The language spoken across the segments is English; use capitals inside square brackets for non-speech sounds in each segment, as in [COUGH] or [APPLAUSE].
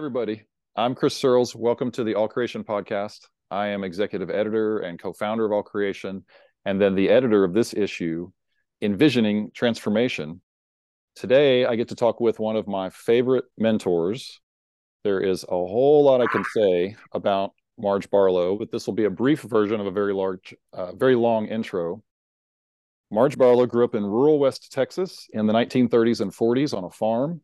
everybody. I'm Chris Searles. Welcome to the All Creation podcast. I am executive editor and co founder of All Creation, and then the editor of this issue, Envisioning Transformation. Today, I get to talk with one of my favorite mentors. There is a whole lot I can say about Marj Barlow, but this will be a brief version of a very large, uh, very long intro. Marj Barlow grew up in rural West Texas in the 1930s and 40s on a farm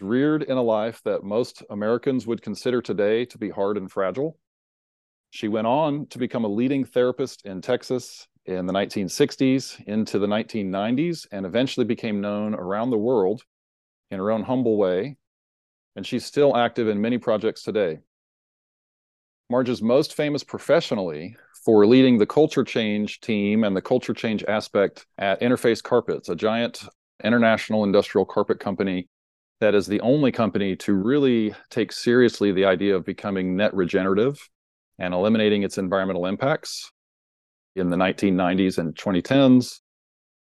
reared in a life that most Americans would consider today to be hard and fragile. She went on to become a leading therapist in Texas in the 1960s into the 1990s and eventually became known around the world in her own humble way. And she's still active in many projects today. Marj is most famous professionally for leading the culture change team and the culture change aspect at Interface Carpets, a giant international industrial carpet company that is the only company to really take seriously the idea of becoming net regenerative and eliminating its environmental impacts in the 1990s and 2010s.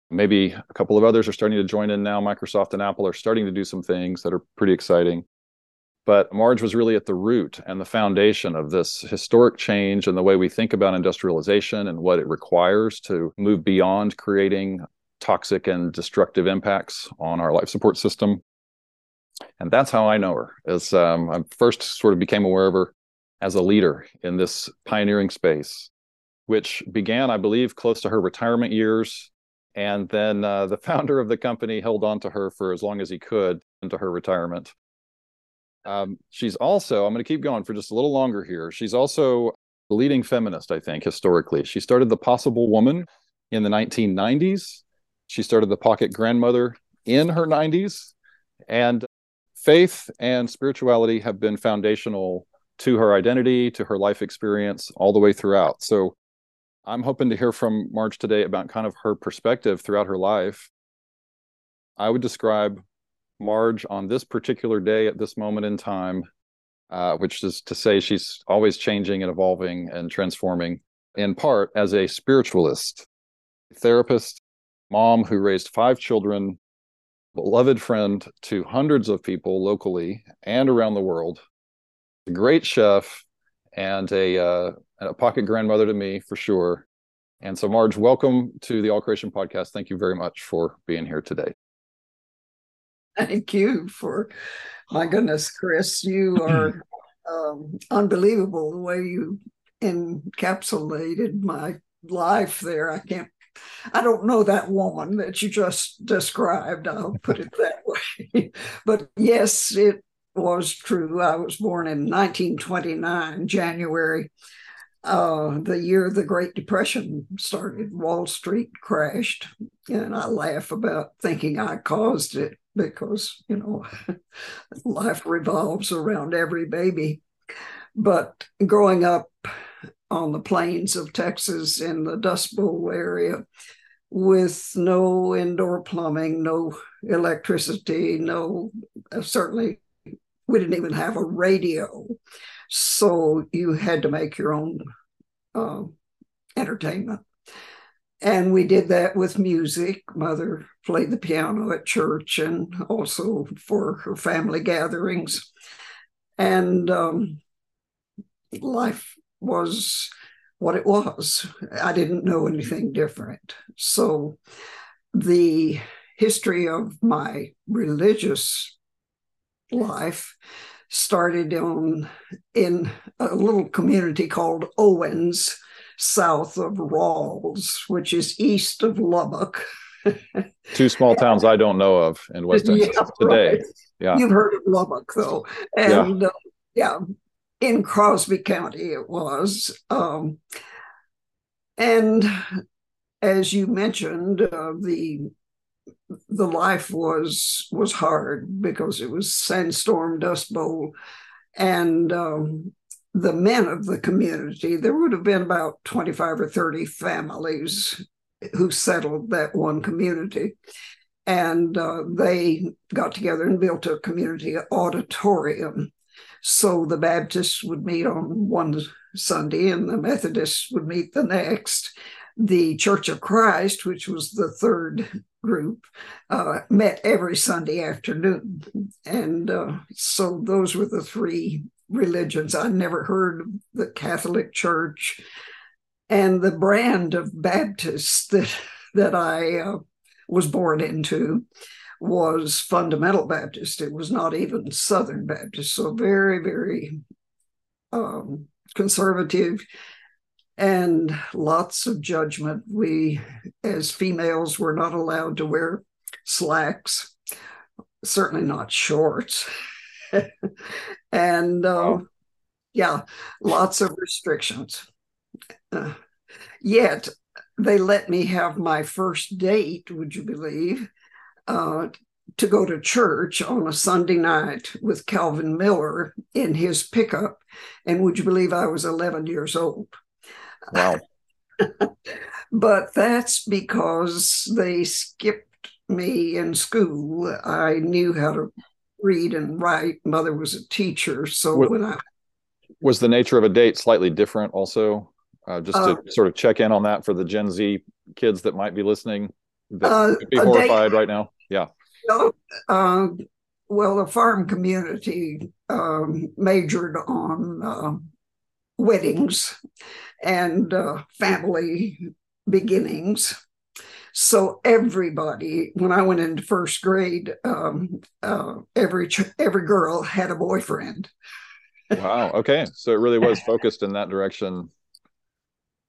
Maybe a couple of others are starting to join in now. Microsoft and Apple are starting to do some things that are pretty exciting. But Marj was really at the root and the foundation of this historic change in the way we think about industrialization and what it requires to move beyond creating toxic and destructive impacts on our life support system and that's how I know her. As um, I first sort of became aware of her as a leader in this pioneering space, which began, I believe, close to her retirement years. And then uh, the [LAUGHS] founder of the company held on to her for as long as he could into her retirement. Um, she's also, I'm going to keep going for just a little longer here. She's also the leading feminist, I think, historically. She started The Possible Woman in the 1990s. She started The Pocket Grandmother in her 90s. And faith and spirituality have been foundational to her identity, to her life experience all the way throughout. So I'm hoping to hear from Marj today about kind of her perspective throughout her life. I would describe Marj on this particular day at this moment in time, uh, which is to say she's always changing and evolving and transforming, in part as a spiritualist, therapist, mom who raised five children beloved friend to hundreds of people locally and around the world, a great chef, and a, uh, a pocket grandmother to me for sure. And so, Marj, welcome to the All Creation Podcast. Thank you very much for being here today. Thank you for, my goodness, Chris, you are [CLEARS THROAT] um, unbelievable the way you encapsulated my life there. I can't I don't know that woman that you just described. I'll put it that [LAUGHS] way. but yes, it was true. I was born in 1929, January, uh, the year the Great Depression started. Wall Street crashed, and I laugh about thinking I caused it because you know [LAUGHS] life revolves around every baby. But growing up on the plains of Texas in the Dust Bowl area with no indoor plumbing, no electricity, no, uh, certainly we didn't even have a radio. So you had to make your own uh, entertainment. And we did that with music. Mother played the piano at church and also for her family gatherings. And um, life was what it was. I didn't know anything different. So the history of my religious life started on in a little community called Owens, south of Ralls, which is east of Lubbock. [LAUGHS] Two small towns I don't know of in West [LAUGHS] Texas yeah, today. Right. Yeah, you've heard of Lubbock though, and yeah. Uh, yeah in Crosby County, it was. Um, and as you mentioned, uh, the the life was was hard because it was sandstorm, dust bowl, and um, the men of the community. There would have been about twenty five or thirty families who settled that one community, and uh, they got together and built a community auditorium so the Baptists would meet on one Sunday and the Methodists would meet the next. the Church of Christ, which was the third group, uh, met every Sunday afternoon. And uh, so those were the three religions. I never heard of the Catholic Church. And the brand of Baptist that, that I uh, was born into was fundamental Baptist. It was not even Southern Baptist. So very, very um, conservative and lots of judgment. We, as females, were not allowed to wear slacks, certainly not shorts. [LAUGHS] and uh, yeah, lots of restrictions. Uh, yet they let me have my first date, would you believe, uh, to go to church on a Sunday night with Calvin Miller in his pickup. And would you believe I was 11 years old? Wow. [LAUGHS] but that's because they skipped me in school. I knew how to read and write. Mother was a teacher. So what, when I. Was the nature of a date slightly different also? Uh, just to uh, sort of check in on that for the Gen Z kids that might be listening that uh, be horrified right now. Yeah. Uh, well, the farm community um, majored on uh, weddings and uh, family beginnings. So everybody, when I went into first grade, um, uh, every every girl had a boyfriend. wow. Okay. So it really was [LAUGHS] focused in that direction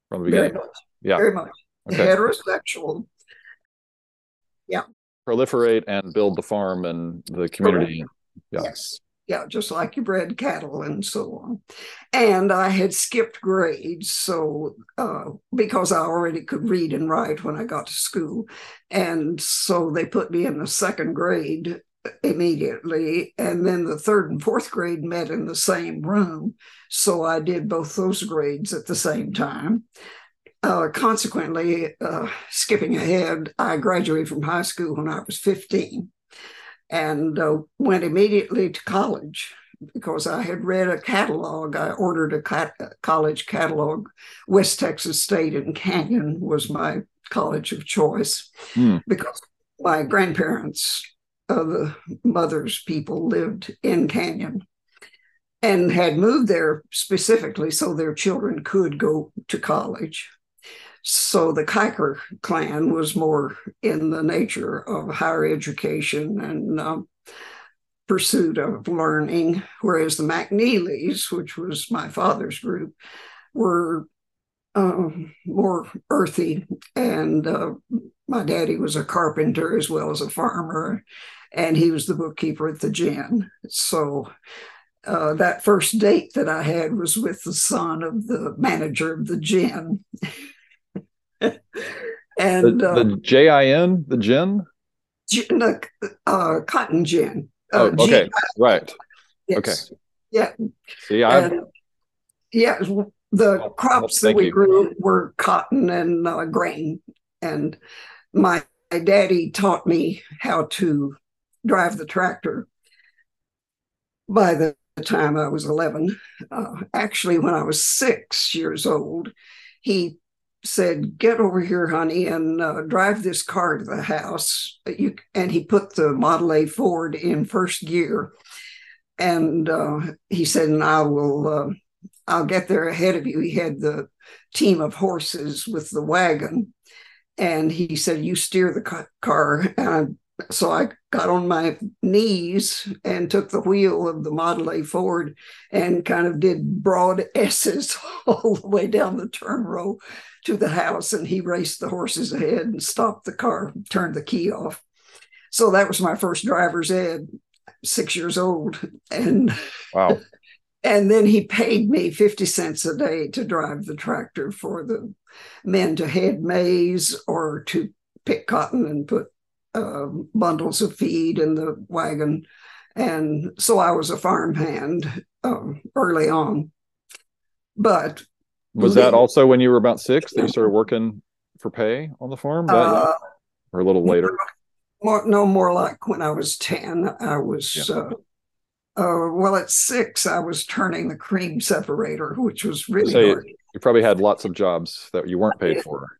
from the beginning. Very much. Yeah. Very much. Okay. Heterosexual. Yeah. Proliferate and build the farm and the community. Yeah. Yes yeah, just like you bred cattle and so on. And I had skipped grades, so uh, because I already could read and write when I got to school, and so they put me in the second grade immediately, and then the third and fourth grade met in the same room, so I did both those grades at the same time. Uh, consequently, uh, skipping ahead, I graduated from high school when I was 15 and uh, went immediately to college because I had read a catalog. I ordered a cat- college catalog. West Texas State and Canyon was my college of choice mm. because my grandparents, uh, the mother's people, lived in Canyon and had moved there specifically so their children could go to college. So the Kiker clan was more in the nature of higher education and um, pursuit of learning, whereas the McNeelys, which was my father's group, were uh, more earthy. And uh, my daddy was a carpenter as well as a farmer, and he was the bookkeeper at the gin. So uh, that first date that I had was with the son of the manager of the gin. [LAUGHS] [LAUGHS] and the, the uh, J-I-N, the gin? The uh, cotton gin. Uh, oh, okay, right. Yes. Okay. Yeah. See, I. Yeah, the crops that we you. grew were cotton and uh, grain, and my, my daddy taught me how to drive the tractor. By the time I was 11, uh, actually, when I was six years old, he said, "Get over here, honey, and uh, drive this car to the house." You and he put the Model A Ford in first gear, and uh, he said, "And I will, uh, I'll get there ahead of you." He had the team of horses with the wagon, and he said, "You steer the car." And so I got on my knees and took the wheel of the Model A Ford and kind of did broad [LAUGHS] S's all the way down the turn row to the house. And he raced the horses ahead and stopped the car, turned the key off. So that was my first driver's ed, six years old. And wow. [LAUGHS] And then he paid me 50 cents a day to drive the tractor for the men to head maize or to pick cotton and put uh, bundles of feed in the wagon. And so I was a farmhand um, early on. But was that also when you were about six that you started working for pay on the farm? Uh, or a little later? More, no, more like when I was 10. I was, yeah. uh, uh, well, at six, I was turning the cream separator, which was really so hard. You, you probably had lots of jobs that you weren't paid for.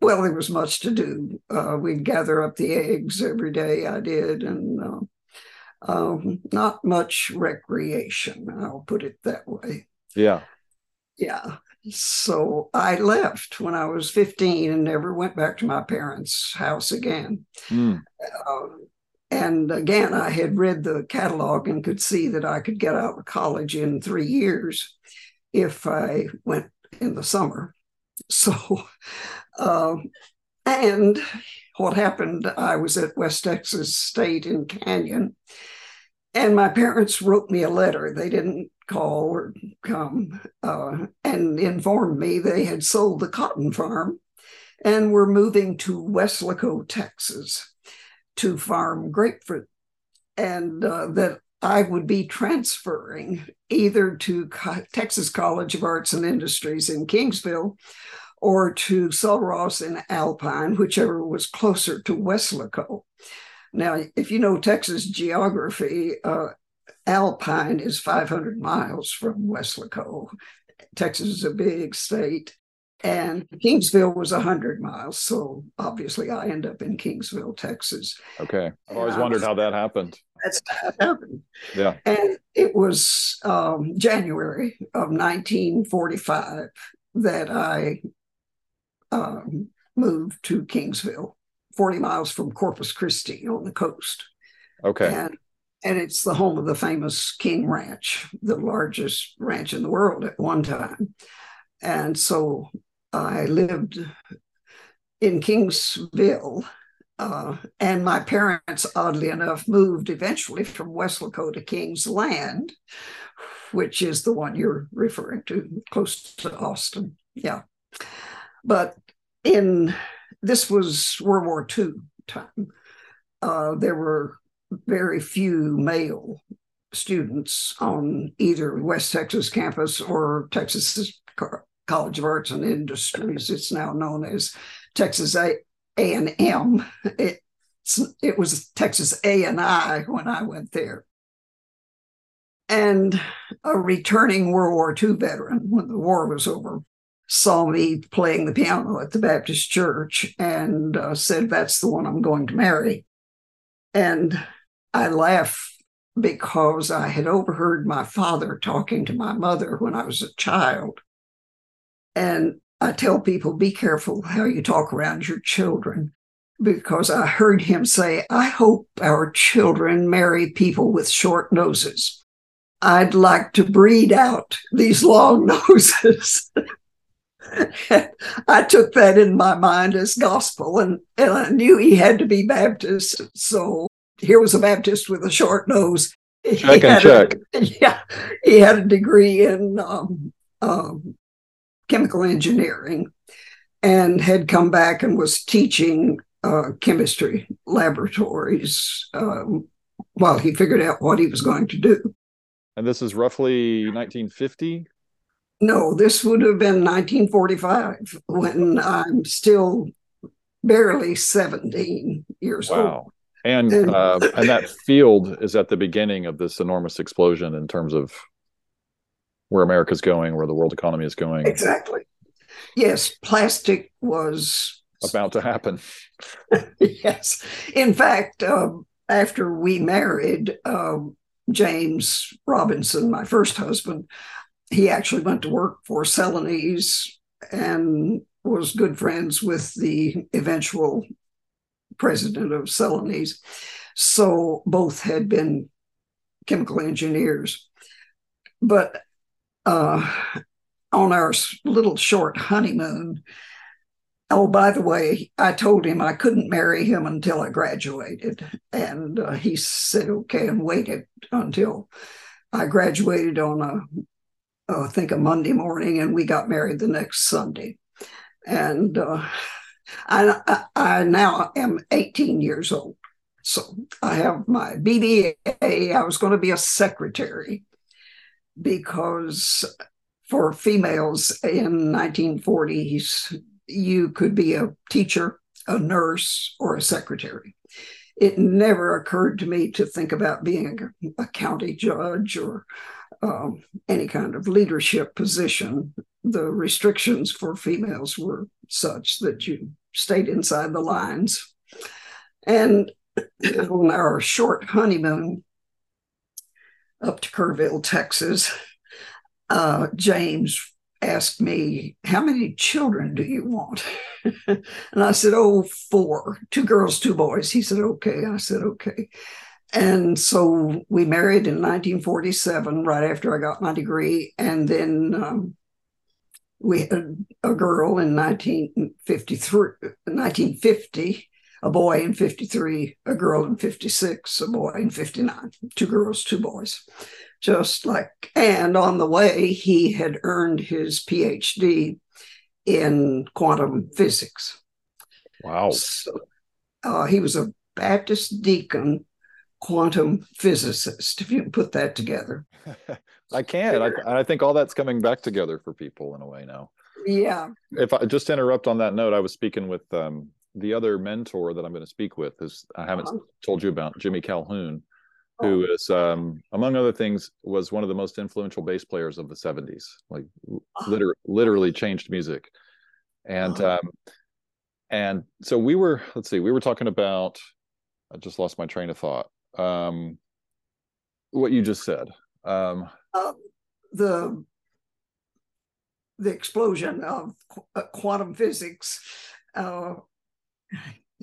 well, there was much to do. Uh, we'd gather up the eggs every day. I did, and uh, um, not much recreation. I'll put it that way. Yeah. Yeah. So I left when I was 15 and never went back to my parents' house again. Mm. Uh, and again, I had read the catalog and could see that I could get out of college in three years if I went in the summer. [LAUGHS] So, uh, and what happened, I was at West Texas State in Canyon, and my parents wrote me a letter. They didn't call or come uh, and informed me they had sold the cotton farm and were moving to Weslaco, Texas to farm grapefruit, and uh, that I would be transferring either to Co- Texas College of Arts and Industries in Kingsville or to Sul Ross in Alpine, whichever was closer to Weslaco. Now, if you know Texas geography, uh, Alpine is 500 miles from Weslaco. Texas is a big state. And Kingsville was 100 miles. So obviously, I end up in Kingsville, Texas. Okay. I've always wondered how that happened. That's how it happened. Yeah. And it was um, January of 1945 that I um, moved to Kingsville, 40 miles from Corpus Christi on the coast. Okay. And, and it's the home of the famous King Ranch, the largest ranch in the world at one time. And so I lived in Kingsville. Uh, and my parents, oddly enough, moved eventually from Weslaco to Kingsland, which is the one you're referring to, close to Austin. Yeah. But in this was World War II time. Uh, there were very few male students on either West Texas campus or Texas College of Arts and Industries. It's now known as Texas A and M. It, it was Texas A and I when I went there. And a returning World War II veteran, when the war was over, saw me playing the piano at the Baptist church and uh, said, That's the one I'm going to marry. And I laughed because I had overheard my father talking to my mother when I was a child and I tell people, be careful how you talk around your children, because I heard him say, I hope our children marry people with short noses. I'd like to breed out these long [LAUGHS] noses. [LAUGHS] [LAUGHS] I took that in my mind as gospel, and, and I knew he had to be Baptist. So here was a Baptist with a short nose. Check and check. A, [LAUGHS] yeah, he had a degree in um, um, chemical engineering and had come back and was teaching uh, chemistry laboratories um, while he figured out what he was going to do. And this is roughly 1950? No, this would have been 1945 when I'm still barely 17 years wow. old. And and, uh, and that field is at the beginning of this enormous explosion in terms of where America's going, where the world economy is going. Exactly. Yes, plastic was about to happen. [LAUGHS] yes. In fact, um, after we married, um, James Robinson, my first husband, he actually went to work for Celanese and was good friends with the eventual president of Celanese. So both had been chemical engineers. But uh, on our little short honeymoon. Oh, by the way, I told him I couldn't marry him until I graduated. And uh, he said, okay, and waited until I graduated on a, uh, I think a Monday morning, and we got married the next Sunday. And uh, I, I, now am 18 years old. So I have my BBA. I was going to be a secretary because for females in 1940s you could be a teacher a nurse or a secretary it never occurred to me to think about being a county judge or um, any kind of leadership position the restrictions for females were such that you stayed inside the lines. And [CLEARS THROAT] on our short honeymoon up to Kerrville, Texas, uh, James asked me, How many children do you want? [LAUGHS] and I said, Oh, four, two girls, two boys. He said, Okay. I said, Okay. And so we married in 1947, right after I got my degree. And then um, we had a girl in 1953, 1950, a boy in 53, a girl in 56, a boy in 59, two girls, two boys. Just like, and on the way, he had earned his PhD in quantum physics. Wow. So, uh, he was a Baptist deacon quantum physicist, if you can put that together. [LAUGHS] I can. I, I think all that's coming back together for people in a way now. Yeah. If I just interrupt on that note, I was speaking with um, the other mentor that I'm going to speak with. Is I haven't uh-huh. told you about Jimmy Calhoun, who oh. is, um, among other things, was one of the most influential bass players of the '70s. Like, uh-huh. literally, literally changed music. And uh-huh. um, and so we were. Let's see. We were talking about. I just lost my train of thought. Um, what you just said. Um, uh, the the explosion of uh, quantum physics. Uh,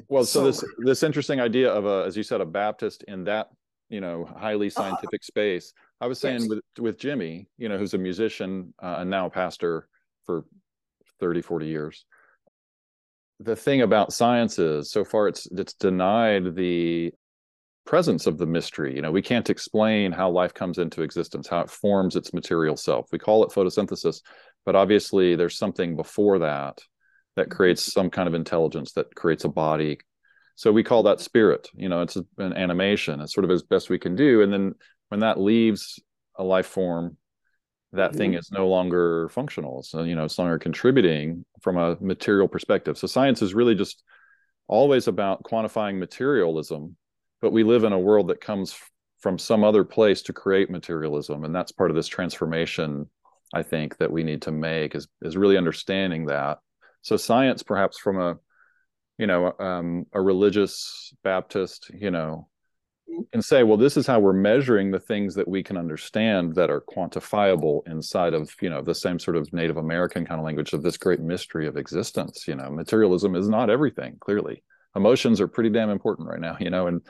well, so, so, this this interesting idea of a, as you said, a Baptist in that you know highly uh-huh. scientific uh, space. I was saying yes. with with Jimmy, you know, who's a musician uh, and now a pastor for 30, 40 years. The thing about science is, so far, it's it's denied the presence of the mystery. You know, we can't explain how life comes into existence, how it forms its material self. We call it photosynthesis, but obviously there's something before that that mm-hmm. creates some kind of intelligence that creates a body. So we call that spirit. You know, it's an animation. It's sort of as best we can do. And then when that leaves a life form, that mm-hmm. thing is no longer functional. So, you know, it's no longer contributing from a material perspective. So science is really just always about quantifying materialism but we live in a world that comes from some other place to create materialism. And that's part of this transformation i think that we need to make is is really understanding that. So science perhaps from a you know um, a religious baptist you know and say well this is how we're measuring the things that we can understand that are quantifiable inside of you know the same sort of native american kind of language of this great mystery of existence. You know materialism is not everything clearly. Emotions are pretty damn important right now you know and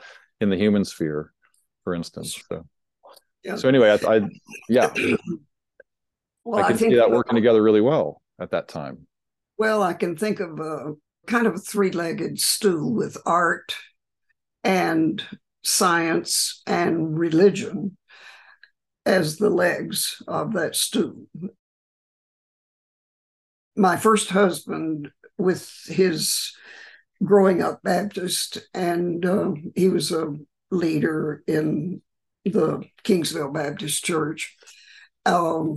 in the human sphere, for instance. So, yeah. so anyway, I, I yeah, [CLEARS THROAT] well, I can I see that working together really well at that time. Well, I can think of a kind of a three-legged stool with art and science and religion as the legs of that stool. My first husband, with his growing up Baptist, and uh, he was a leader in the Kingsville Baptist Church. Um,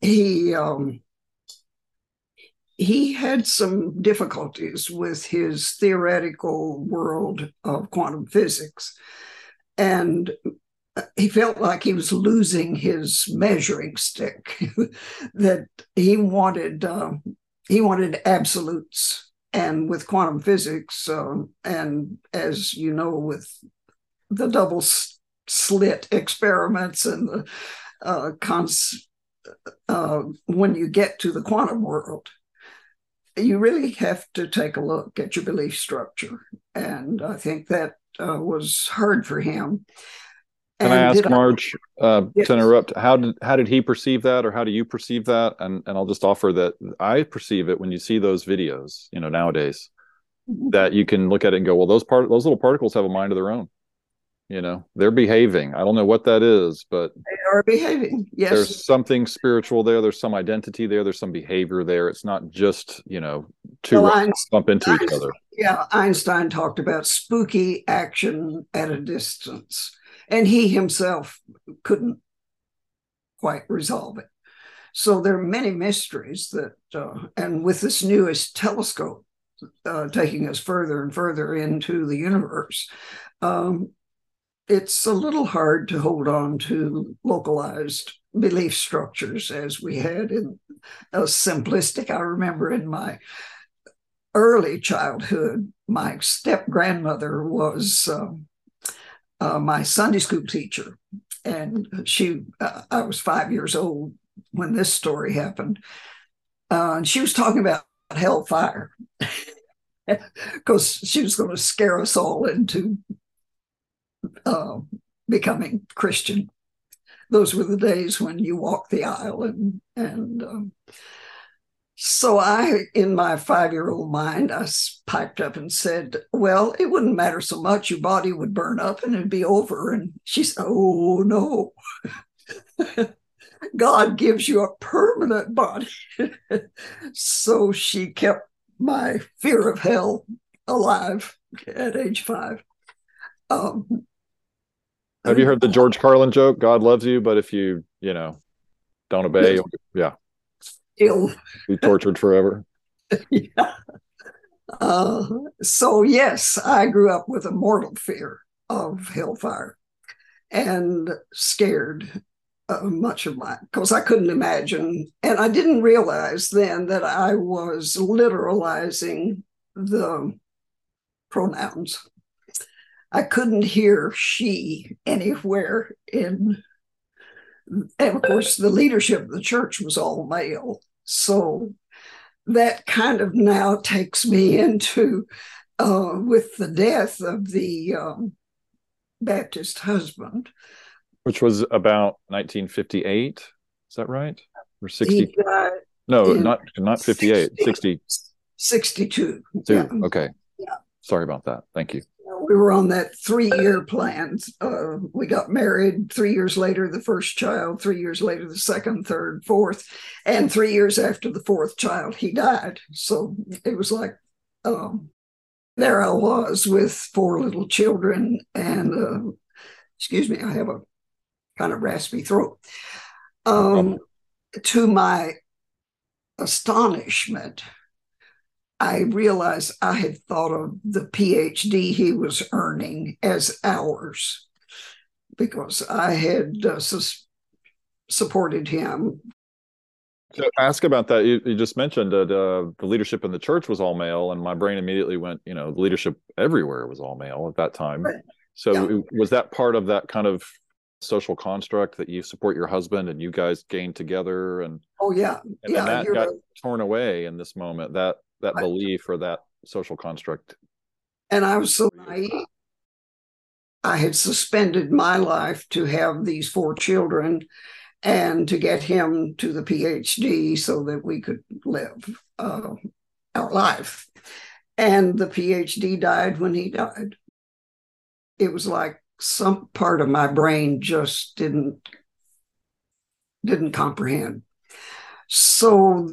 he um, he had some difficulties with his theoretical world of quantum physics, and he felt like he was losing his measuring stick. [LAUGHS] that he wanted uh, he wanted absolutes and with quantum physics, uh, and as you know, with the double slit experiments and the uh, cons- uh, when you get to the quantum world, you really have to take a look at your belief structure. And I think that uh, was hard for him. Can and I ask Marj uh, yes. to interrupt? How did how did he perceive that, or how do you perceive that? And and I'll just offer that I perceive it when you see those videos, you know, nowadays, mm-hmm. that you can look at it and go, well, those part those little particles have a mind of their own. You know, they're behaving. I don't know what that is, but they are behaving. Yes, there's something spiritual there. There's some identity there. There's some behavior there. It's not just you know two well, bump into Einstein, each other. Yeah, Einstein talked about spooky action at a distance and he himself couldn't quite resolve it. So there are many mysteries that, uh, and with this newest telescope uh, taking us further and further into the universe, um, it's a little hard to hold on to localized belief structures as we had in a simplistic. I remember in my early childhood, my step grandmother was um, uh, my Sunday school teacher, and she uh, I was five years old when this story happened, uh, and she was talking about hellfire. [LAUGHS] Because she was going to scare us all into uh, becoming Christian. Those were the days when you walked the aisle and and um, so I, in my five year old mind, I piped up and said, Well, it wouldn't matter so much. Your body would burn up and it'd be over. And she said, Oh, no. [LAUGHS] God gives you a permanent body. [LAUGHS] so she kept my fear of hell alive at age five. Um, Have you heard the George Carlin joke? God loves you, but if you, you know, don't obey, yeah Be tortured forever. [LAUGHS] yeah. Uh, so yes, I grew up with a mortal fear of hellfire and scared uh, much of my because I couldn't imagine, and I didn't realize then that I was literalizing the pronouns. I couldn't hear she anywhere in, and of course, the leadership of the church was all male. So that kind of now takes me into uh, with the death of the um, Baptist husband, which was about 1958. Is that right? Or 60? no, not not 58. 60. 62. Yeah. Okay. Yeah. Sorry about that. Thank you we were on that three year plan. Uh, we got married three years later, the first child, three years later, the second, third, fourth, and three years after the fourth child, he died. So it was like, um, there I was with four little children, and uh, excuse me, I have a kind of raspy throat. Um, to my astonishment, I realized I had thought of the PhD he was earning as hours because I had uh, supported him. So ask about that. You, you just mentioned that uh, the leadership in the church was all male, and my brain immediately went, you know, the leadership everywhere was all male at that time. Right. So yeah. was that part of that kind of social construct that you support your husband and you guys gain together and oh yeah and, yeah that got right. torn away in this moment that that belief or that social construct. And I was so naive. I had suspended my life to have these four children and to get him to the PhD so that we could live uh, our life. And the PhD died when he died. It was like some part of my brain just didn't didn't comprehend. So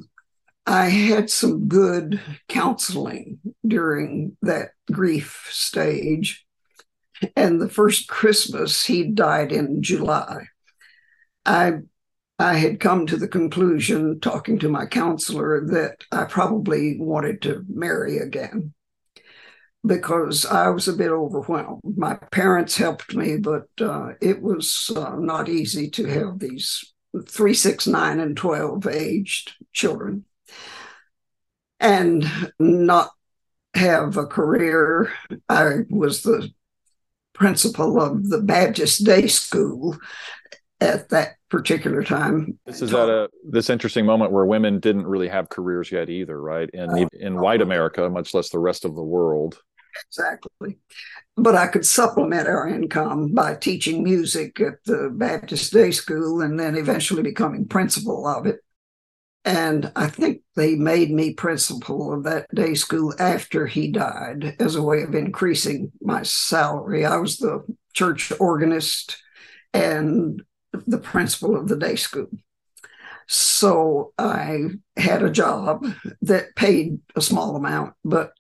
I had some good counseling during that grief stage. And the first Christmas, he died in July. I I had come to the conclusion, talking to my counselor, that I probably wanted to marry again because I was a bit overwhelmed. My parents helped me, but uh, it was uh, not easy to have these three, six, nine, and 12 aged children and not have a career. I was the principal of the Baptist Day School at that particular time. This is at a this interesting moment where women didn't really have careers yet either, right? In uh, in white America, much less the rest of the world. Exactly. But I could supplement our income by teaching music at the Baptist Day School and then eventually becoming principal of it. And I think they made me principal of that day school after he died as a way of increasing my salary. I was the church organist and the principal of the day school. So I had a job that paid a small amount, but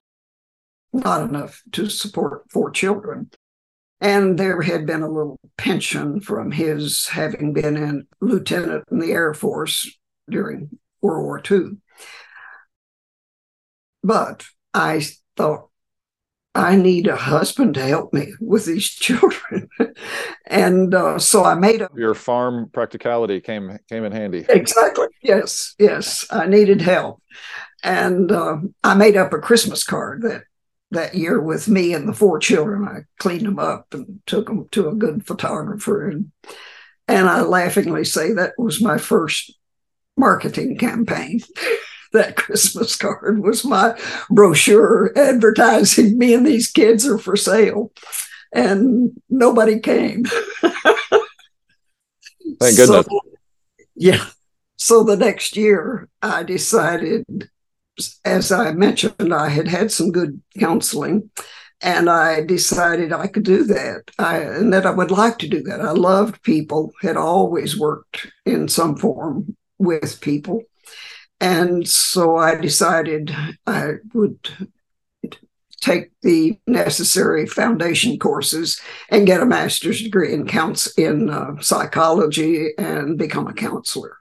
not enough to support four children. And there had been a little pension from his having been a lieutenant in the Air Force during World War II. But I thought I need a husband to help me with these [LAUGHS] children. and uh, so I made up your farm practicality came came in handy. Exactly. Yes, yes. I needed help. And uh, I made up a Christmas card that that year with me and the four children. I cleaned them up and took them to a good photographer and and I laughingly say that was my first marketing campaign. [LAUGHS] that Christmas card was my brochure advertising me and these kids are for sale. And nobody came. [LAUGHS] Thank goodness. So, yeah. So the next year, I decided, as I mentioned, I had had some good counseling and I decided I could do that, I, and that I would like to do that. I loved people, had always worked in some form with people, and so I decided I would take the necessary foundation courses and get a master's degree in counts in uh, psychology and become a counselor.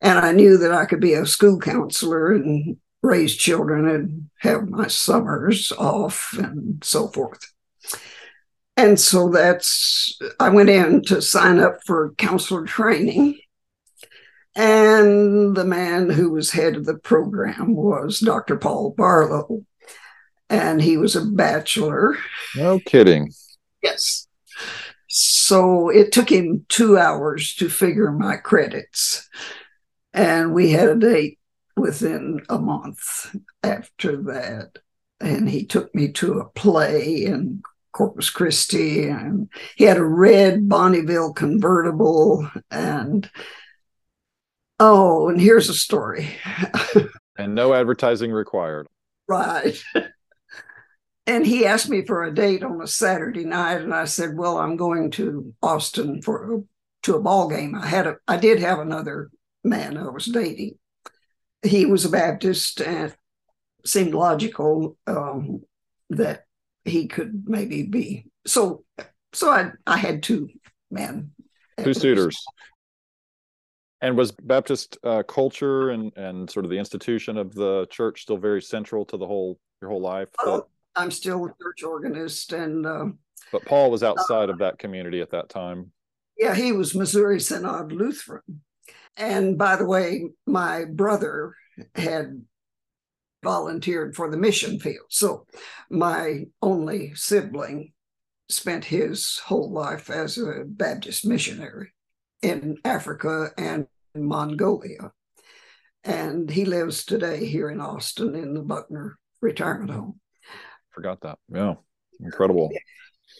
And I knew that I could be a school counselor and raise children and have my summers off and so forth. And so that's, I went in to sign up for counselor training. And the man who was head of the program was Dr. Paul Barlow. And he was a bachelor. No kidding. Yes. So it took him two hours to figure my credits. And we had a date within a month after that. And he took me to a play in Corpus Christi, and he had a red Bonneville convertible. And oh, and here's a story. and no advertising required. Right. and he asked me for a date on a Saturday night, and I said, "Well, I'm going to Austin for to a ball game. I had a, I did have another man I was dating, he was a Baptist and seemed logical um, that he could maybe be. So, so I I had two men, two suitors. And was Baptist uh, culture and and sort of the institution of the church still very central to the whole your whole life? Oh, I'm still a church organist, and uh, but Paul was outside uh, of that community at that time. Yeah, he was Missouri Synod Lutheran, and by the way, my brother had volunteered for the mission field. So my only sibling spent his whole life as a Baptist missionary in Africa and Mongolia. And he lives today here in Austin in the Buckner retirement home. Forgot that. Yeah. Incredible.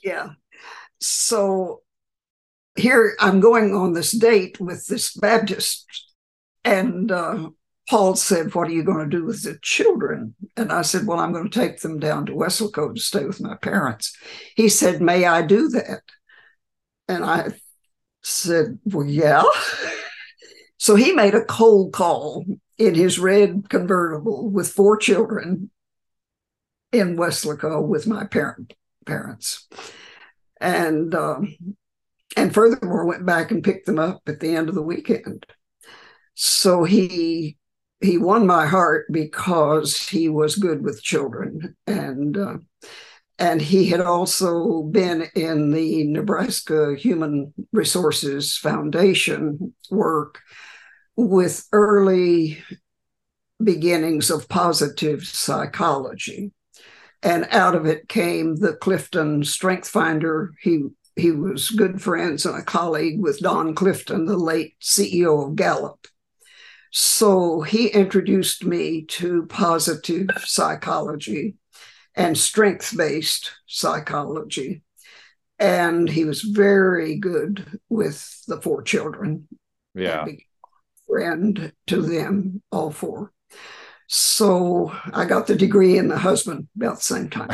Yeah. So here I'm going on this date with this Baptist, and uh, Paul said, What are you going to do with the children? And I said, Well, I'm going to take them down to Weslaco to stay with my parents. He said, May I do that? And I said, Well, yeah. so he made a cold call in his red convertible with four children in Weslaco with my parent parents. And um, and furthermore went back and picked them up at the end of the weekend. So he he won my heart because he was good with children and uh, and he had also been in the Nebraska Human Resources Foundation work with early beginnings of positive psychology. And out of it came the Clifton Strength Finder. He he was good friends and a colleague with Don Clifton, the late CEO of Gallup. So he introduced me to positive psychology and strength based psychology. And he was very good with the four children. Yeah. Friend to them, all four. So I got the degree and the husband about the same time.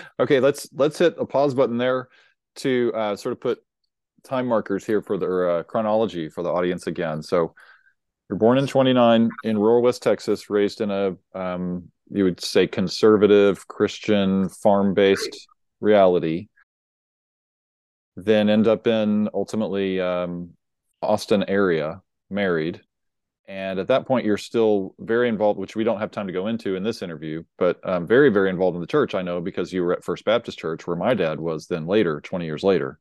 [LAUGHS] okay, let's let's hit a pause button there to uh, sort of put time markers here for the uh, chronology for the audience again. So you're born in 29 in rural West Texas, raised in a um, you would say conservative Christian farm based reality. Then end up in ultimately um, Austin area, married, And at that point, you're still very involved, which we don't have time to go into in this interview, but um, very, very involved in the church. I know because you were at First Baptist Church, where my dad was then later, 20 years later.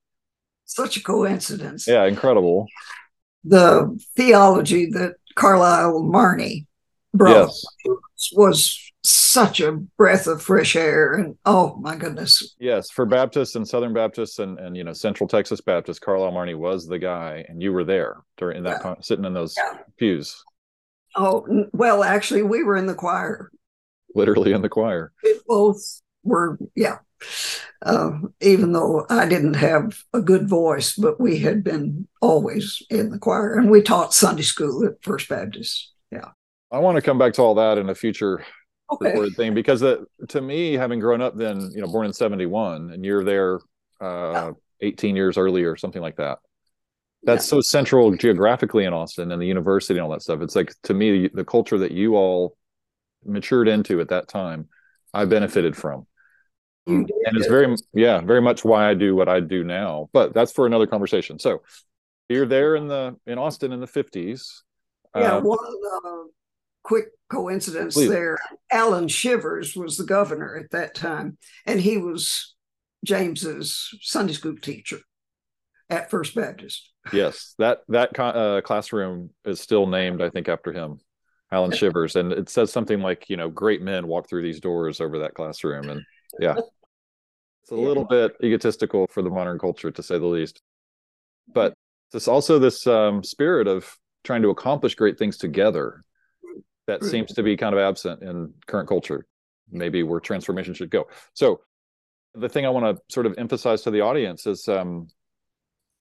Such a coincidence. Yeah, incredible. The theology that carlyle Marney brought Yes. was such a breath of fresh air. And oh my goodness. Yes, for Baptists and Southern Baptists and, and you know Central Texas Baptists, Carlyle Marney was the guy, and you were there during that Yeah. sitting in those Yeah. pews, Oh, well, actually, we were in the choir. literally in the choir. We both were, yeah. Uh, even though I didn't have a good voice, but we had been always in the choir and we taught Sunday school at First Baptist. Yeah. I want to come back to all that in a future Okay. recorded thing because that, to me, having grown up then, you know, born in '71, and you're there uh, 18 years earlier, something like that. That's so central geographically in Austin and the university and all that stuff. It's like to me, the culture that you all matured into at that time, I benefited from. And it's very yeah very much why i do what i do now but that's for another conversation so you're there in the in austin in the 50s Yeah, Um, one uh, quick coincidence Please. there. Allan Shivers was the governor at that time, and he was James's Sunday school teacher at First Baptist. yes that that uh, classroom is still named i think after him allan shivers and it says something like you know great men walk through these doors over that classroom and yeah it's a little bit egotistical for the modern culture to say the least but there's also this um, spirit of trying to accomplish great things together that seems to be kind of absent in current culture. Maybe where transformation should go. So the thing i want to sort of emphasize to the audience is um,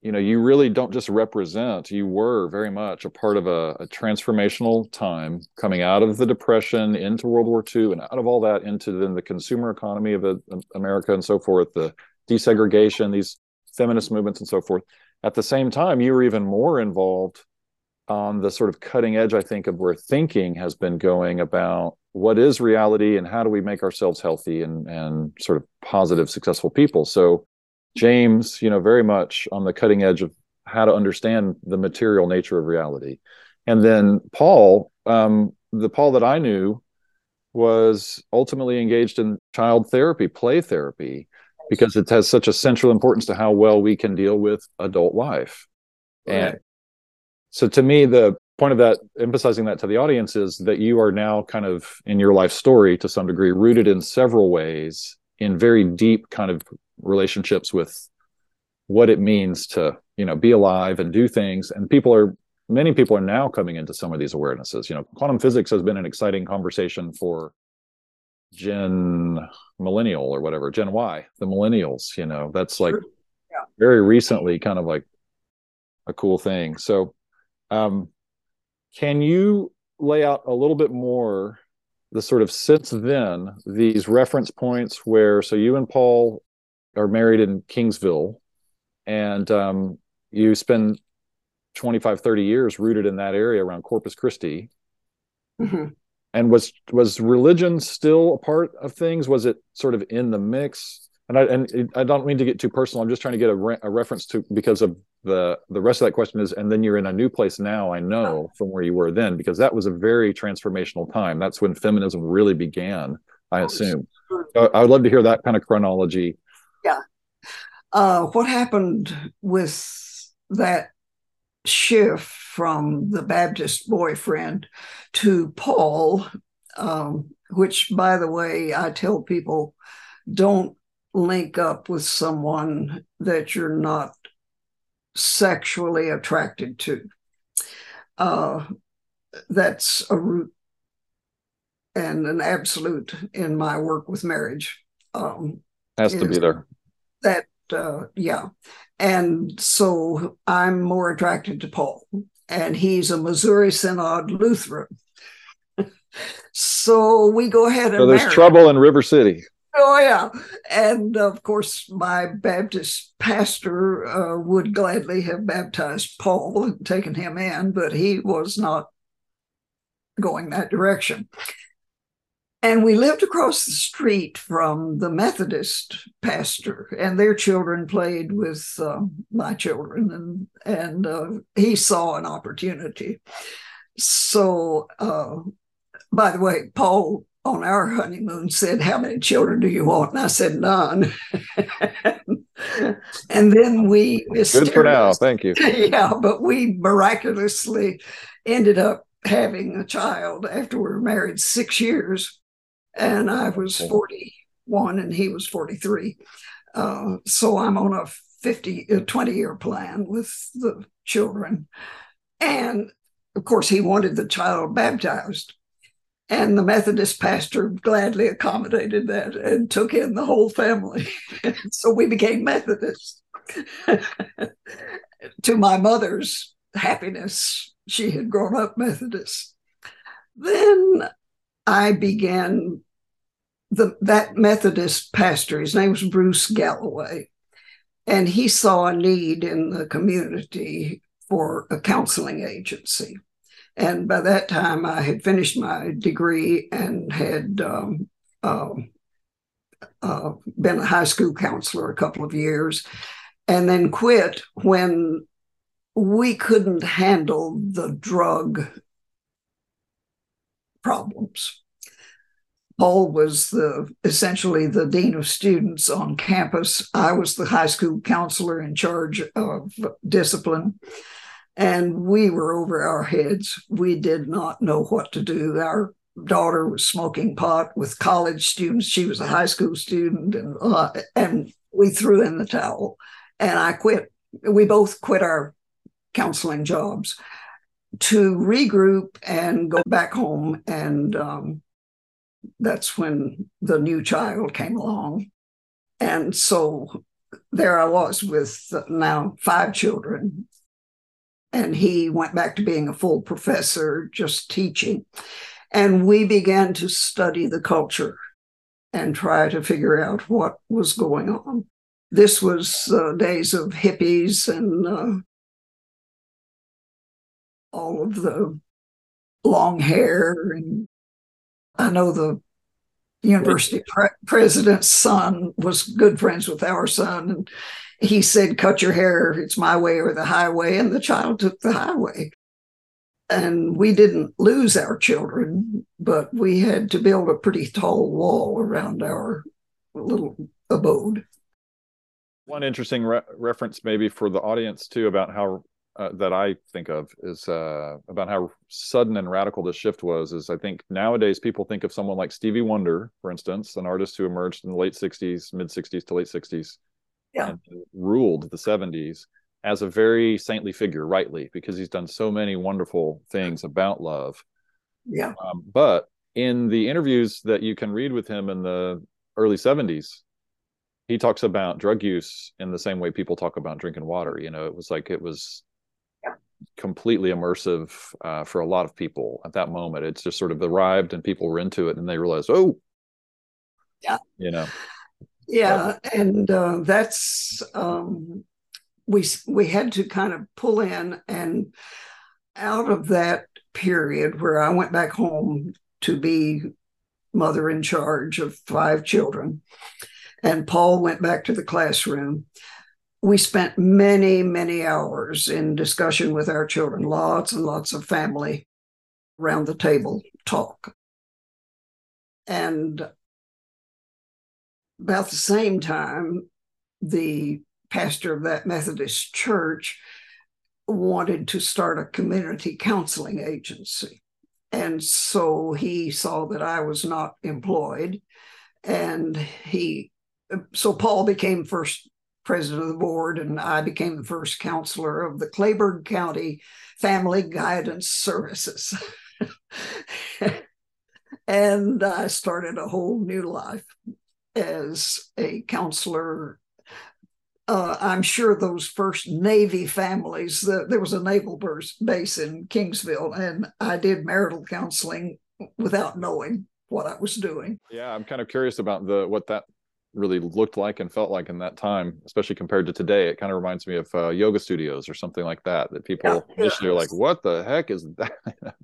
you know you really don't just represent you were very much a part of a, a transformational time coming out of the depression into world war ii and out of all that into then the consumer economy of uh, america and so forth the desegregation these feminist movements and so forth. At the same time you were even more involved on the sort of cutting edge i think of where thinking has been going about what is reality and how do we make ourselves healthy and and sort of positive successful people so James, you know, very much on the cutting edge of how to understand the material nature of reality. And then Paul, um, the Paul that I knew was ultimately engaged in child therapy, play therapy, because it has such a central importance to how well we can deal with adult life. And so to me, the point of that, emphasizing that to the audience is that you are now kind of in your life story to some degree, rooted in several ways in very deep kind of relationships with what it means to you know be alive and do things and people are many people are now coming into some of these awarenesses you know quantum physics has been an exciting conversation for gen millennial or whatever gen y the millennials you know that's like. Yeah. very recently kind of like a cool thing so um can you lay out a little bit more the sort of since then these reference points where so you and paul are married in kingsville and um, you spend 25 30 years rooted in that area around corpus christi. Mhm. and was was religion still a part of things? Was it sort of in the mix and i and i don't mean to get too personal. I'm just trying to get a, re- a reference to because of the the rest of that question is and then you're in a new place now i know from where you were then because that was a very transformational time. That's when feminism really began i assume. So i would love to hear that kind of chronology. Yeah. uh, what happened with that shift from the Baptist boyfriend to Paul, um, which, by the way, I tell people don't link up with someone that you're not sexually attracted to. Uh, that's a root and an absolute in my work with marriage. Um, has to be there that uh, yeah and so i'm more attracted to paul and he's a missouri synod lutheran [LAUGHS] so we go ahead and so there's marry. trouble in river city oh yeah and of course my baptist pastor uh, would gladly have baptized paul and taken him in but he was not going that direction and we lived across the street from the Methodist pastor, and their children played with uh, my children, and and uh, he saw an opportunity. so, uh, by the way, Paul on our honeymoon said, How many children do you want? And I said, None. [LAUGHS] and then we. Good for now. Thank you. [LAUGHS] Yeah, but we miraculously ended up having a child after we were married six years. And I was 41 and he was 43. Uh, so I'm on a 50, a 20 year plan with the children. And of course, he wanted the child baptized. And the Methodist pastor gladly accommodated that and took in the whole family. [LAUGHS] so we became Methodists. [LAUGHS] to my mother's happiness, she had grown up Methodist. Then I began the that Methodist pastor, his name was Bruce Galloway, and he saw a need in the community for a counseling agency. And by that time, I had finished my degree and had um, uh, uh, been a high school counselor a couple of years, and then quit when we couldn't handle the drug problems. Paul was the essentially the dean of students on campus. I was the high school counselor in charge of discipline and we were over our heads. We did not know what to do. Our daughter was smoking pot with college students. She was a high school student, and uh, and we threw in the towel. And I quit. We both quit our counseling jobs to regroup and go back home. And um, that's when the new child came along. And so there I was with now five children and he went back to being a full professor, just teaching. And we began to study the culture and try to figure out what was going on. This was uh, days of hippies and uh, all of the long hair. And I know the university pre- president's son was good friends with our son. And he said, Cut your hair, it's my way or the highway. And the child took the highway. And we didn't lose our children, but we had to build a pretty tall wall around our little abode. One interesting re- reference, maybe for the audience too, about how uh, that I think of is uh, about how sudden and radical this shift was. Is I think nowadays people think of someone like Stevie Wonder, for instance, an artist who emerged in the late '60s, mid '60s to late '60s, yeah. ruled the 70s as a very saintly figure, rightly, because he's done so many wonderful things about love. Yeah. Um, but in the interviews that you can read with him in the early 70s, he talks about drug use in the same way people talk about drinking water. You know, it was like it was yeah. completely immersive uh, for a lot of people at that moment. It's just sort of arrived and people were into it and they realized, oh, yeah, you know yeah and uh, that's um, we we had to kind of pull in and out of that period where i went back home to be mother in charge of five children and paul went back to the classroom. We spent many many hours in discussion with our children lots and lots of family around the table talk. And about the same time, the pastor of that Methodist church wanted to start a community counseling agency. And so he saw that I was not employed. And he, so Paul became first president of the board, and I became the first counselor of the Kleberg County Family Guidance Services. [LAUGHS] and I started a whole new life as a counselor. Uh, I'm sure those first Navy families, the, there was a naval base in Kingsville, and I did marital counseling without knowing what I was doing. Yeah, I'm kind of curious about the what that really looked like and felt like in that time, especially compared to today. It kind of reminds me of uh, yoga studios or something like that. That people yeah, initially are like, "What the heck is that?" [LAUGHS]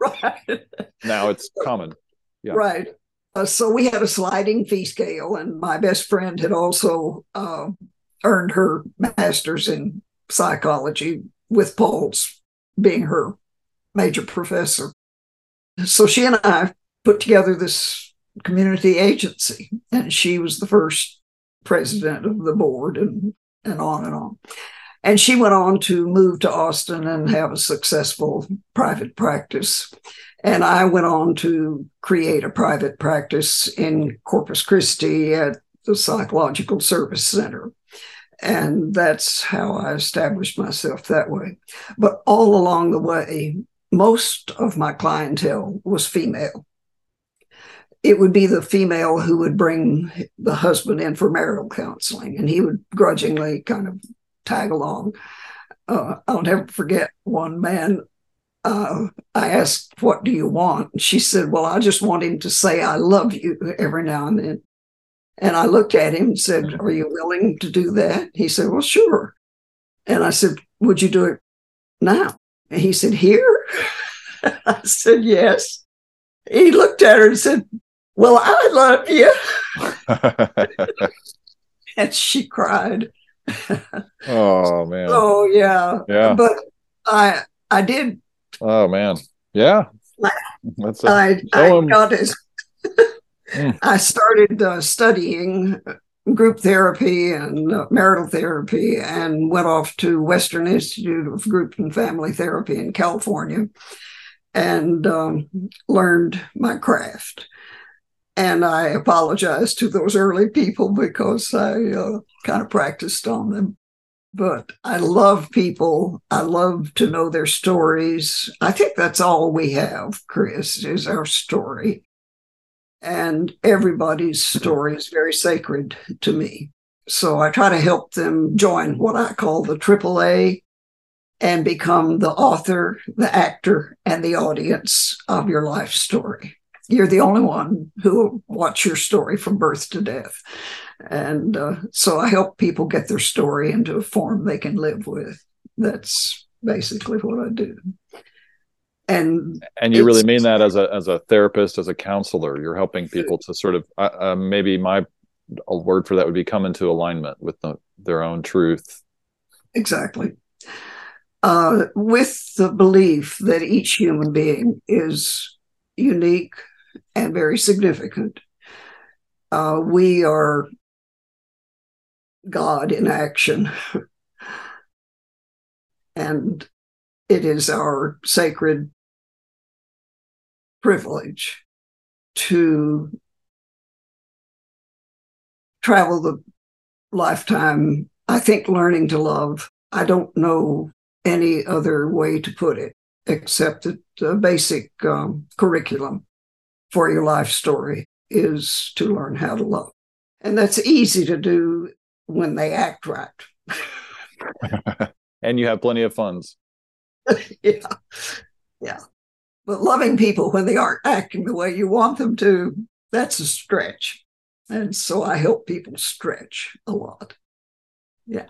right. Now it's common. Yeah. Right. Uh, so we had a sliding fee scale, and my best friend had also uh, earned her master's in psychology with Paul's being her major professor. So she and I put together this community agency, and she was the first president of the board, and and on and on. And she went on to move to Austin and have a successful private practice. And I went on to create a private practice in Corpus Christi at the Psychological Service Center. And that's how I established myself that way. But all along the way, most of my clientele was female. It would be the female who would bring the husband in for marital counseling, and he would grudgingly kind of tag along. Uh, I'll never forget one man. Uh, I asked, What do you want? she said, Well, I just want him to say, I love you every now and then. And I looked at him and said. Are you willing to do that? He said, Well, sure. And I said, Would you do it now? And he said, Here? [LAUGHS] I said, Yes. He looked at her and said, Well, I love you. [LAUGHS] [LAUGHS] and she cried. oh man. Oh yeah. Yeah. But I I did. Oh man. Yeah. That's a, I, I got as Mm. [LAUGHS] I started uh, studying group therapy and uh, marital therapy and went off to Western Institute of Group and Family Therapy in California and um, learned my craft. And I apologize to those early people because I uh, kind of practiced on them. But I love people. I love to know their stories. I think that's all we have, Chris, is our story and everybody's story is very sacred to me. So I try to help them join what I call the AAA and become the author, the actor, and the audience of your life story. You're the only one who will watch your story from birth to death. And uh, so I help people get their story into a form they can live with. That's basically what I do. And and you really mean that as a as a therapist as a counselor? You're helping people to sort of uh, maybe my a word for that would be come into alignment with the, their own truth. Exactly. Uh, with the belief that each human being is unique and very significant uh, we are god in action [LAUGHS] and it is our sacred privilege to travel the lifetime, I think, learning to love. I don't know any other way to put it except that the basic um, curriculum for your life story is to learn how to love. And that's easy to do when they act right. [LAUGHS] and you have plenty of funds. [LAUGHS] yeah. Yeah. But loving people when they aren't acting the way you want them to, that's a stretch. And so I help people stretch a lot. Yeah.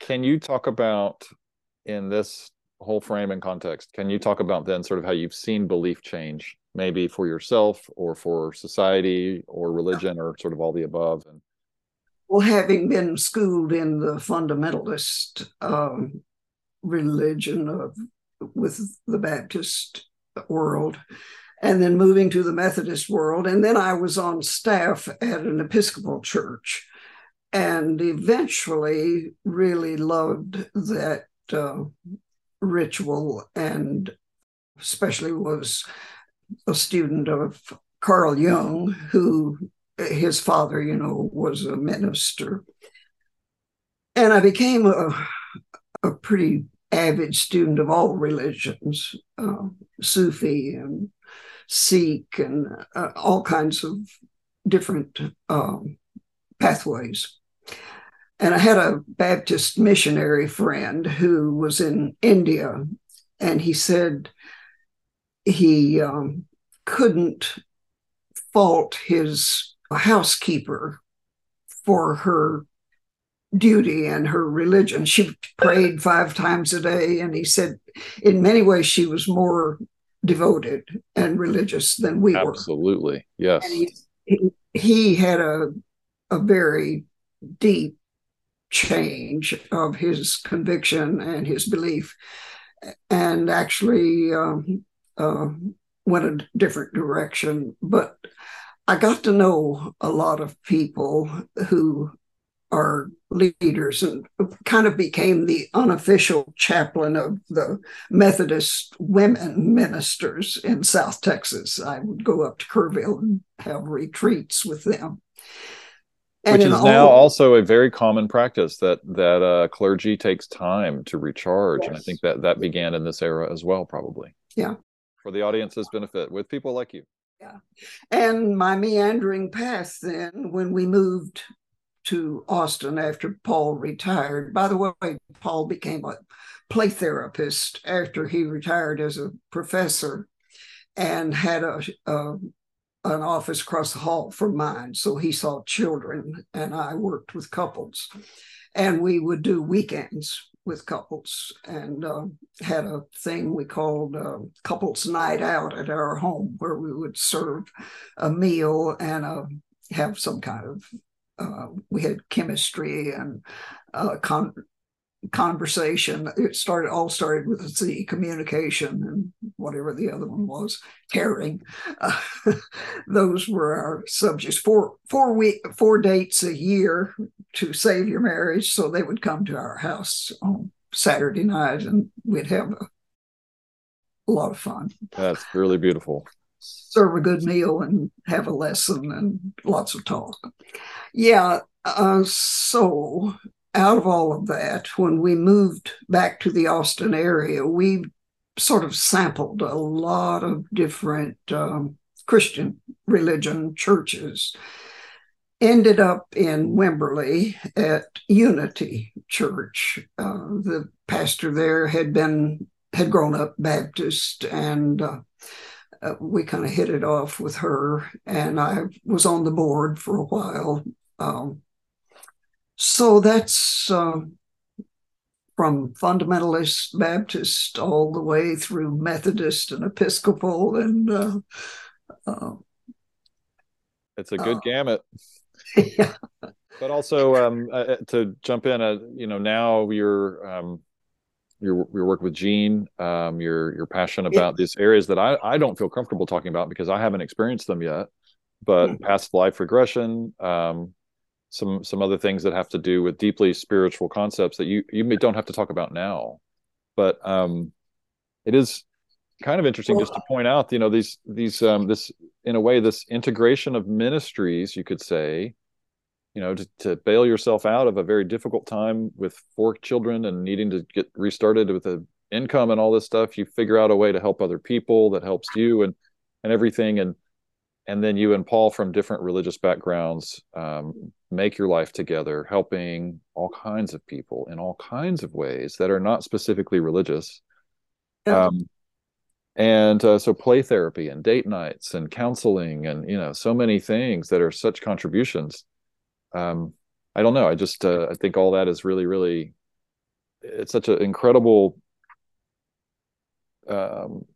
Can you talk about in this whole frame and context, can you talk about then sort of how you've seen belief change, maybe for yourself or for society or religion or sort of all the above? And well, having been schooled in the fundamentalist um, religion of with the Baptist world and then moving to the Methodist world. And then I was on staff at an Episcopal church and eventually really loved that uh, ritual and especially was a student of Carl Jung, who his father, you know, was a minister. And I became a, a pretty avid student of all religions, uh, Sufi and Sikh, and uh, all kinds of different um, pathways. And I had a Baptist missionary friend who was in India, and he said he um, couldn't fault his housekeeper for her duty and her religion. She prayed five times a day, and he said, in many ways, she was more devoted and religious than we Absolutely. were. Absolutely, yes. And he, he, he had a a very deep change of his conviction and his belief. and actually um, uh, went a different direction. But I got to know a lot of people who are leaders and kind of became the unofficial chaplain of the Methodist women ministers in South Texas. I would go up to Kerrville and have retreats with them. And Which is now also a very common practice that that uh, clergy takes time to recharge, yes. and I think that that began in this era as well, probably. Yeah, for the audience's benefit with people like you. Yeah, and my meandering path then when we moved to Austin after Paul retired. By the way, Paul became a play therapist after he retired as a professor and had a, a an office across the hall from mine. So he saw children and I worked with couples. And we would do weekends with couples and uh, had a thing we called uh, couples night out at our home where we would serve a meal and uh, have some kind of uh, we had chemistry and uh, con- conversation. It started all started with the communication and whatever the other one was, caring. Uh, [LAUGHS] those were our subjects. Four four week four dates a year to save your marriage. So they would come to our house on Saturday night, and we'd have a, a lot of fun. That's really beautiful serve a good meal and have a lesson and lots of talk. Yeah. Uh, so, out of all of that, when we moved back to the Austin area, we sort of sampled a lot of different um, Christian religion churches. Ended up in Wimberley at Unity Church. Uh, the pastor there had been had grown up Baptist and uh, uh, we kind of hit it off with her, and I was on the board for a while. Um, so that's uh, from fundamentalist Baptist all the way through Methodist and Episcopal, and uh, uh it's a good uh, gamut. [LAUGHS] Yeah. But also um, uh, to jump in, you know, now you're um, you're you're working with Jean. Um, you're you're passionate about yeah. these areas that I I don't feel comfortable talking about because I haven't experienced them yet. But mm-hmm. past life regression, um, some some other things that have to do with deeply spiritual concepts that you you don't have to talk about now. But um, it is kind of interesting just to point out, you know, these these um, this in a way this integration of ministries, you could say, you know to, to bail yourself out of a very difficult time with four children and needing to get restarted with a income and all this stuff you figure out a way to help other people that helps you and and everything and and then you and paul from different religious backgrounds um, make your life together helping all kinds of people in all kinds of ways that are not specifically religious yeah. um, and uh, so play therapy and date nights and counseling and you know so many things that are such contributions um, I don't know. I just uh, I think all that is really really it's such an incredible um,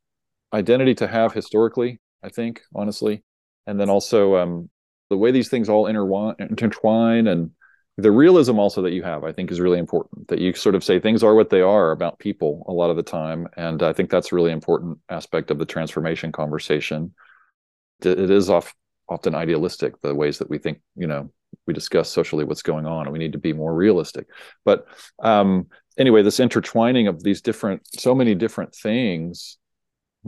identity to have historically. I think honestly, and then also um, the way these things all intertwine, and the realism also that you have i think is really important that you sort of say things are what they are about people a lot of the time. And i think that's a really important aspect of the transformation conversation. It is off, often idealistic the ways that we think you know we discuss socially what's going on and we need to be more realistic. But um, anyway this intertwining of these different so many different things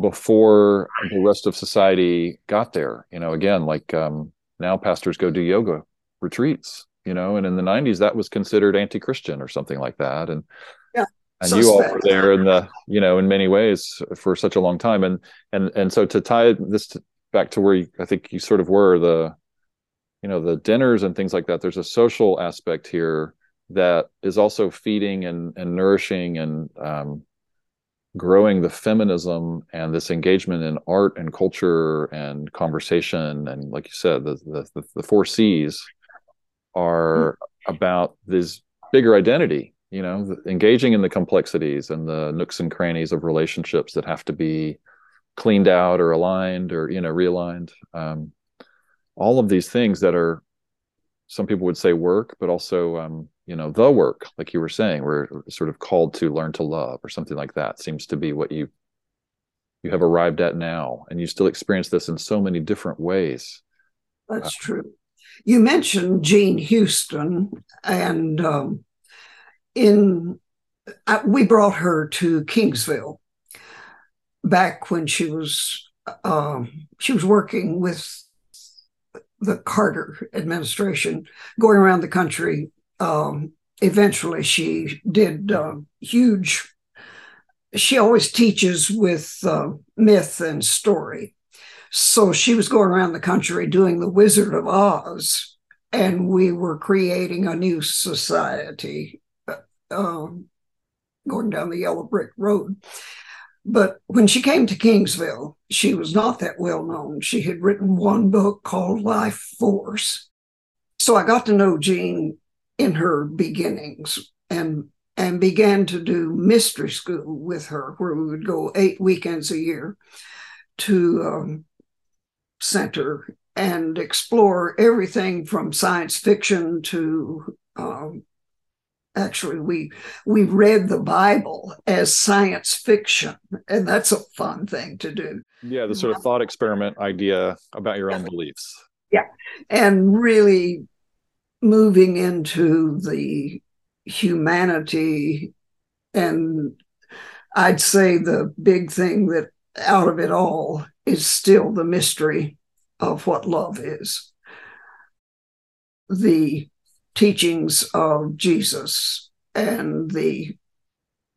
before the rest of society got there you know again like um, now pastors go do yoga retreats you know and in the 90s that was considered anti-christian or something like that. And yeah. and you all were there in the you know in many ways for such a long time. And and and so to tie this to, back to where you, i think you sort of were the you know the dinners and things like that there's a social aspect here that is also feeding and, and nourishing and um, growing the feminism and this engagement in art and culture and conversation and like you said the the, the four c's are mm-hmm. about this bigger identity you know engaging in the complexities and the nooks and crannies of relationships that have to be cleaned out or aligned or you know realigned um, all of these things that are some people would say work, but also um, you know the work, like you were saying, we're sort of called to learn to love or something like that. Seems to be what you you have arrived at now, and you still experience this in so many different ways. That's uh, true. You mentioned Jean Houston, and um, in uh, we brought her to Kingsville back when she was um, she was working with the Carter administration, going around the country. Um, eventually, she did uh, huge. She always teaches with uh, myth and story. So she was going around the country doing the Wizard of Oz, and we were creating a new society uh, um, going down the yellow brick road. But when she came to Kingsville, she was not that well known. She had written one book called Life Force. So I got to know Jean in her beginnings and and began to do mystery school with her, where we would go eight weekends a year to um, center and explore everything from science fiction to um, actually we we read the bible as science fiction and that's a fun thing to do. Yeah the sort of thought experiment idea about your own beliefs. Yeah and really moving into the humanity and i'd say the big thing that out of it all is still the mystery of what love is. The teachings of Jesus and the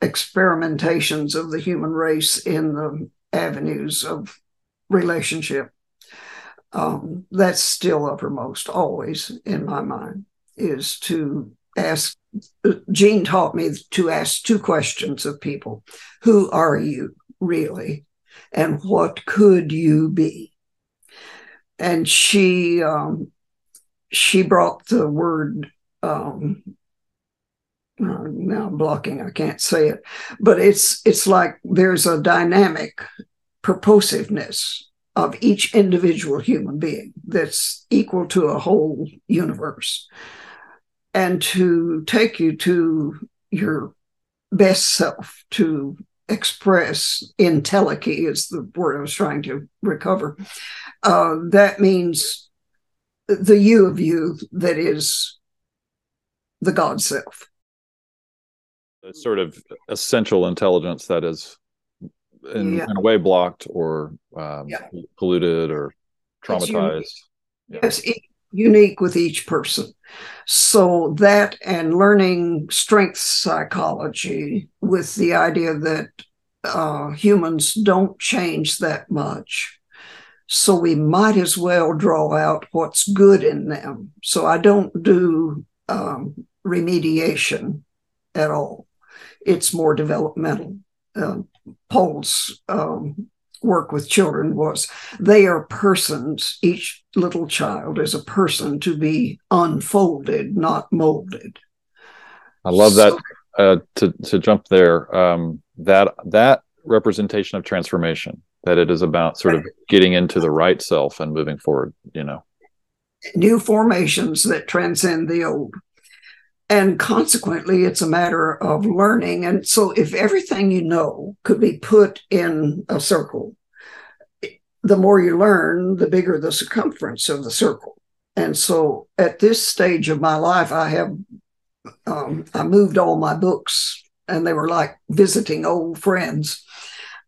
experimentations of the human race in the avenues of relationship. Um, that's still uppermost, always in my mind, is to ask. Jean taught me to ask two questions of people Who are you really? And what could you be? And she um, she brought the word um, uh, now I'm blocking i can't say it but it's it's like there's a dynamic purposiveness of each individual human being that's equal to a whole universe. And to take you to your best self to express entelechy is the word i was trying to recover. Uh, that means the you of you that is the God self. It's sort of essential intelligence that is in, yeah. in a way blocked or um, yeah. polluted or traumatized. It's unique. Yes, unique with each person. So that and learning strength psychology with the idea that uh, humans don't change that much so we might as well draw out what's good in them. So I don't do um, remediation at all. It's more developmental. Uh, Paul's um, work with children was they are persons. Each little child is a person to be unfolded, not molded. I love so, that. Uh, to to jump there, um, that that representation of transformation that it is about sort of getting into the right self and moving forward you know? New formations that transcend the old. And consequently it's a matter of learning. And so if everything you know could be put in a circle the more you learn the bigger the circumference of the circle. And so at this stage of my life i have um, i moved all my books and they were like visiting old friends.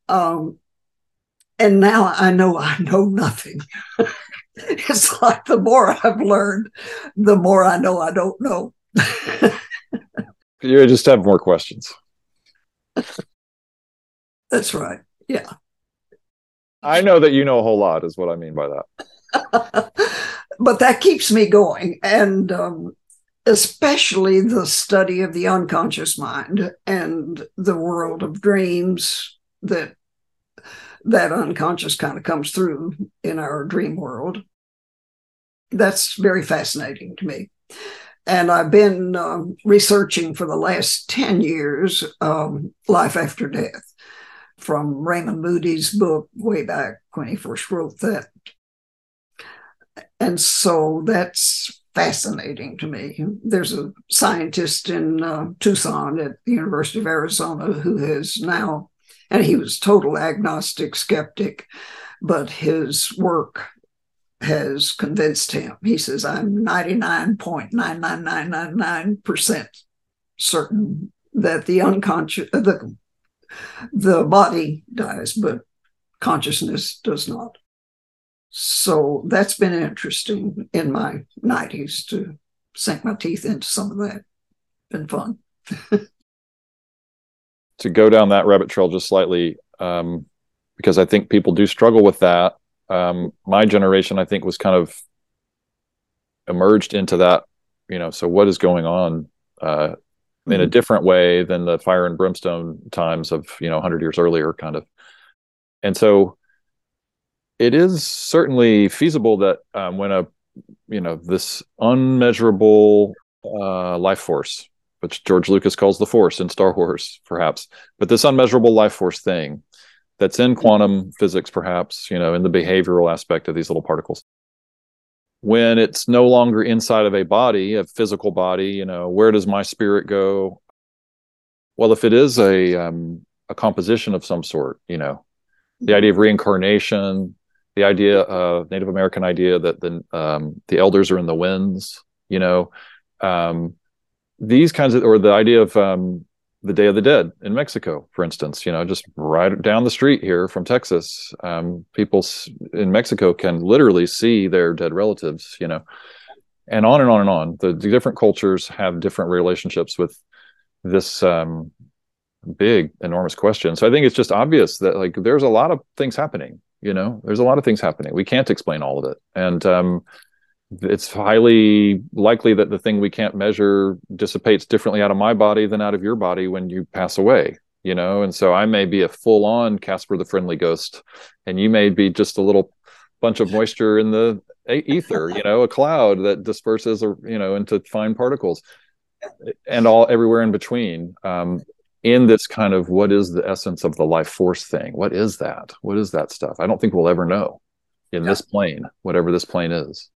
Um, and now I know I know nothing. [LAUGHS] it's like the more I've learned, the more I know I don't know. you just have more questions. [LAUGHS] That's right. Yeah. I know that you know a whole lot, is what I mean by that. [LAUGHS] but that keeps me going. And um, especially the study of the unconscious mind and the world of dreams that that unconscious kind of comes through in our dream world. That's very fascinating to me. And I've been um, researching for the last 10 years um, Life After Death from Raymond Moody's book way back when he first wrote that. And so that's fascinating to me. There's a scientist in uh, Tucson at the University of Arizona who has now, and he was total agnostic skeptic, but his work has convinced him. He says, I'm 99.99999% certain that the unconscious, the, the body dies, but consciousness does not. So that's been interesting in my 90s to sink my teeth into some of that. Been fun. [LAUGHS] to go down that rabbit trail just slightly, um, because I think people do struggle with that. Um, my generation, I think, was kind of emerged into that. You know, so what is going on uh, mm-hmm. in a mm-hmm. different way than the fire and brimstone times of you know 100 years earlier, kind of. And so it is certainly feasible that um, when a you know this unmeasurable uh, life force which george lucas calls the force in star wars perhaps. But this unmeasurable life force thing that's in quantum physics perhaps you know in the behavioral aspect of these little particles. When it's no longer inside of a body a physical body you know where does my spirit go? Well if it is a um, a composition of some sort you know the idea of reincarnation the idea of Native American idea that the um, the elders are in the winds, you know, um, these kinds of, or the idea of um, the Day of the Dead in Mexico, for instance, you know, just right down the street here from Texas, um, people in Mexico can literally see their dead relatives, you know, and on and on and on. The, the different cultures have different relationships with this um, big, enormous question. So I think it's just obvious that like there's a lot of things happening you know there's a lot of things happening we can't explain all of it and um, it's highly likely that the thing we can't measure dissipates differently out of my body than out of your body when you pass away you know? And so i may be a full on casper the friendly ghost and you may be just a little bunch of moisture in the ether you know a cloud that disperses or you know into fine particles and all everywhere in between um, in this kind of what is the essence of the life force thing? What is that? What is that stuff? I don't think we'll ever know in yeah. this plane whatever this plane is